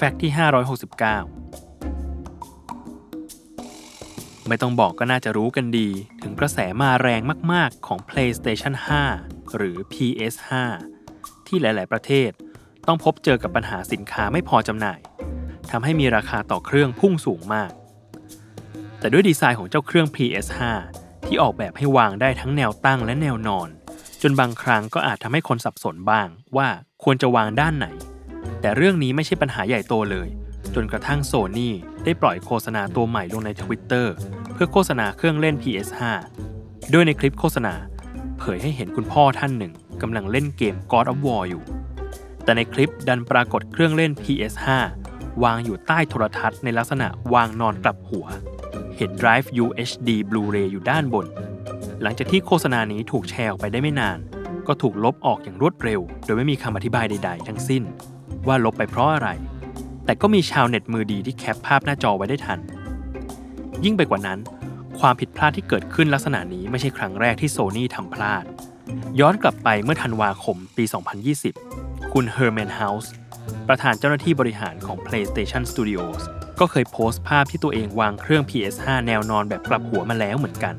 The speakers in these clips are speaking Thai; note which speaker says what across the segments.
Speaker 1: แฟกต์ที่ 569 ไม่ต้องบอกก็น่าจะรู้กันดี ถึงกระแสมาแรงมาก ๆ ของ PlayStation 5 หรือ PS5 ที่หลาย ๆ ประเทศ ต้องพบเจอกับปัญหาสินค้าไม่พอจำหน่ายทำให้มีราคาต่อเครื่องพุ่งสูงมาก แต่ด้วยดีไซน์ของเจ้าเครื่อง PS5 ที่ออกแบบให้วางได้ทั้งแนวตั้งและแนวนอน จนบางครั้งก็อาจทำให้คนสับสนบ้างว่าควรจะวางด้านไหน แต่เรื่องนี้ไม่ใช่ปัญหาใหญ่โตเลย จนกระทั่งโซนี่ได้ปล่อยโฆษณาตัวใหม่ลงใน Twitter เพื่อโฆษณาเครื่องเล่น PS5 โดยในคลิปโฆษณา เผยให้เห็นคุณพ่อท่านหนึ่งกำลังเล่นเกม God of War อยู่ แต่ในคลิปดันปรากฏเครื่องเล่น PS5 วางอยู่ใต้โทรทัศน์ในลักษณะวางนอนกลับหัว เห็น Drive UHD Blu-ray อยู่ด้านบน หลังจากที่โฆษณานี้ถูกแชร์ออกไปได้ไม่นาน ก็ถูกลบออกอย่างรวดเร็ว โดยไม่มีคำอธิบายใด ๆ ทั้งสิ้น ว่าลบไปเพราะอะไร แต่ก็มีชาวเน็ตมือดีที่แคปภาพหน้าจอไว้ได้ทัน ยิ่งไปกว่านั้น ความผิดพลาดที่เกิดขึ้นลักษณะนี้ไม่ใช่ครั้งแรกที่โซนี่ทำพลาด ย้อนกลับไปเมื่อธันวาคมปี 2020 คุณเฮอร์แมนเฮาส์ประธานเจ้าหน้าที่บริหารของ PlayStation Studios ก็เคยโพสต์ภาพที่ตัวเองวางเครื่อง PS5 แนวนอนแบบกลับหัวมาแล้วเหมือนกัน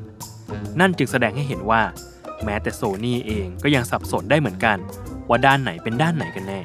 Speaker 1: นั่นจึงแสดงให้เห็นว่า แม้แต่โซนี่เองก็ยังสับสนได้เหมือนกัน ว่าด้านไหนเป็นด้านไหนกันแน่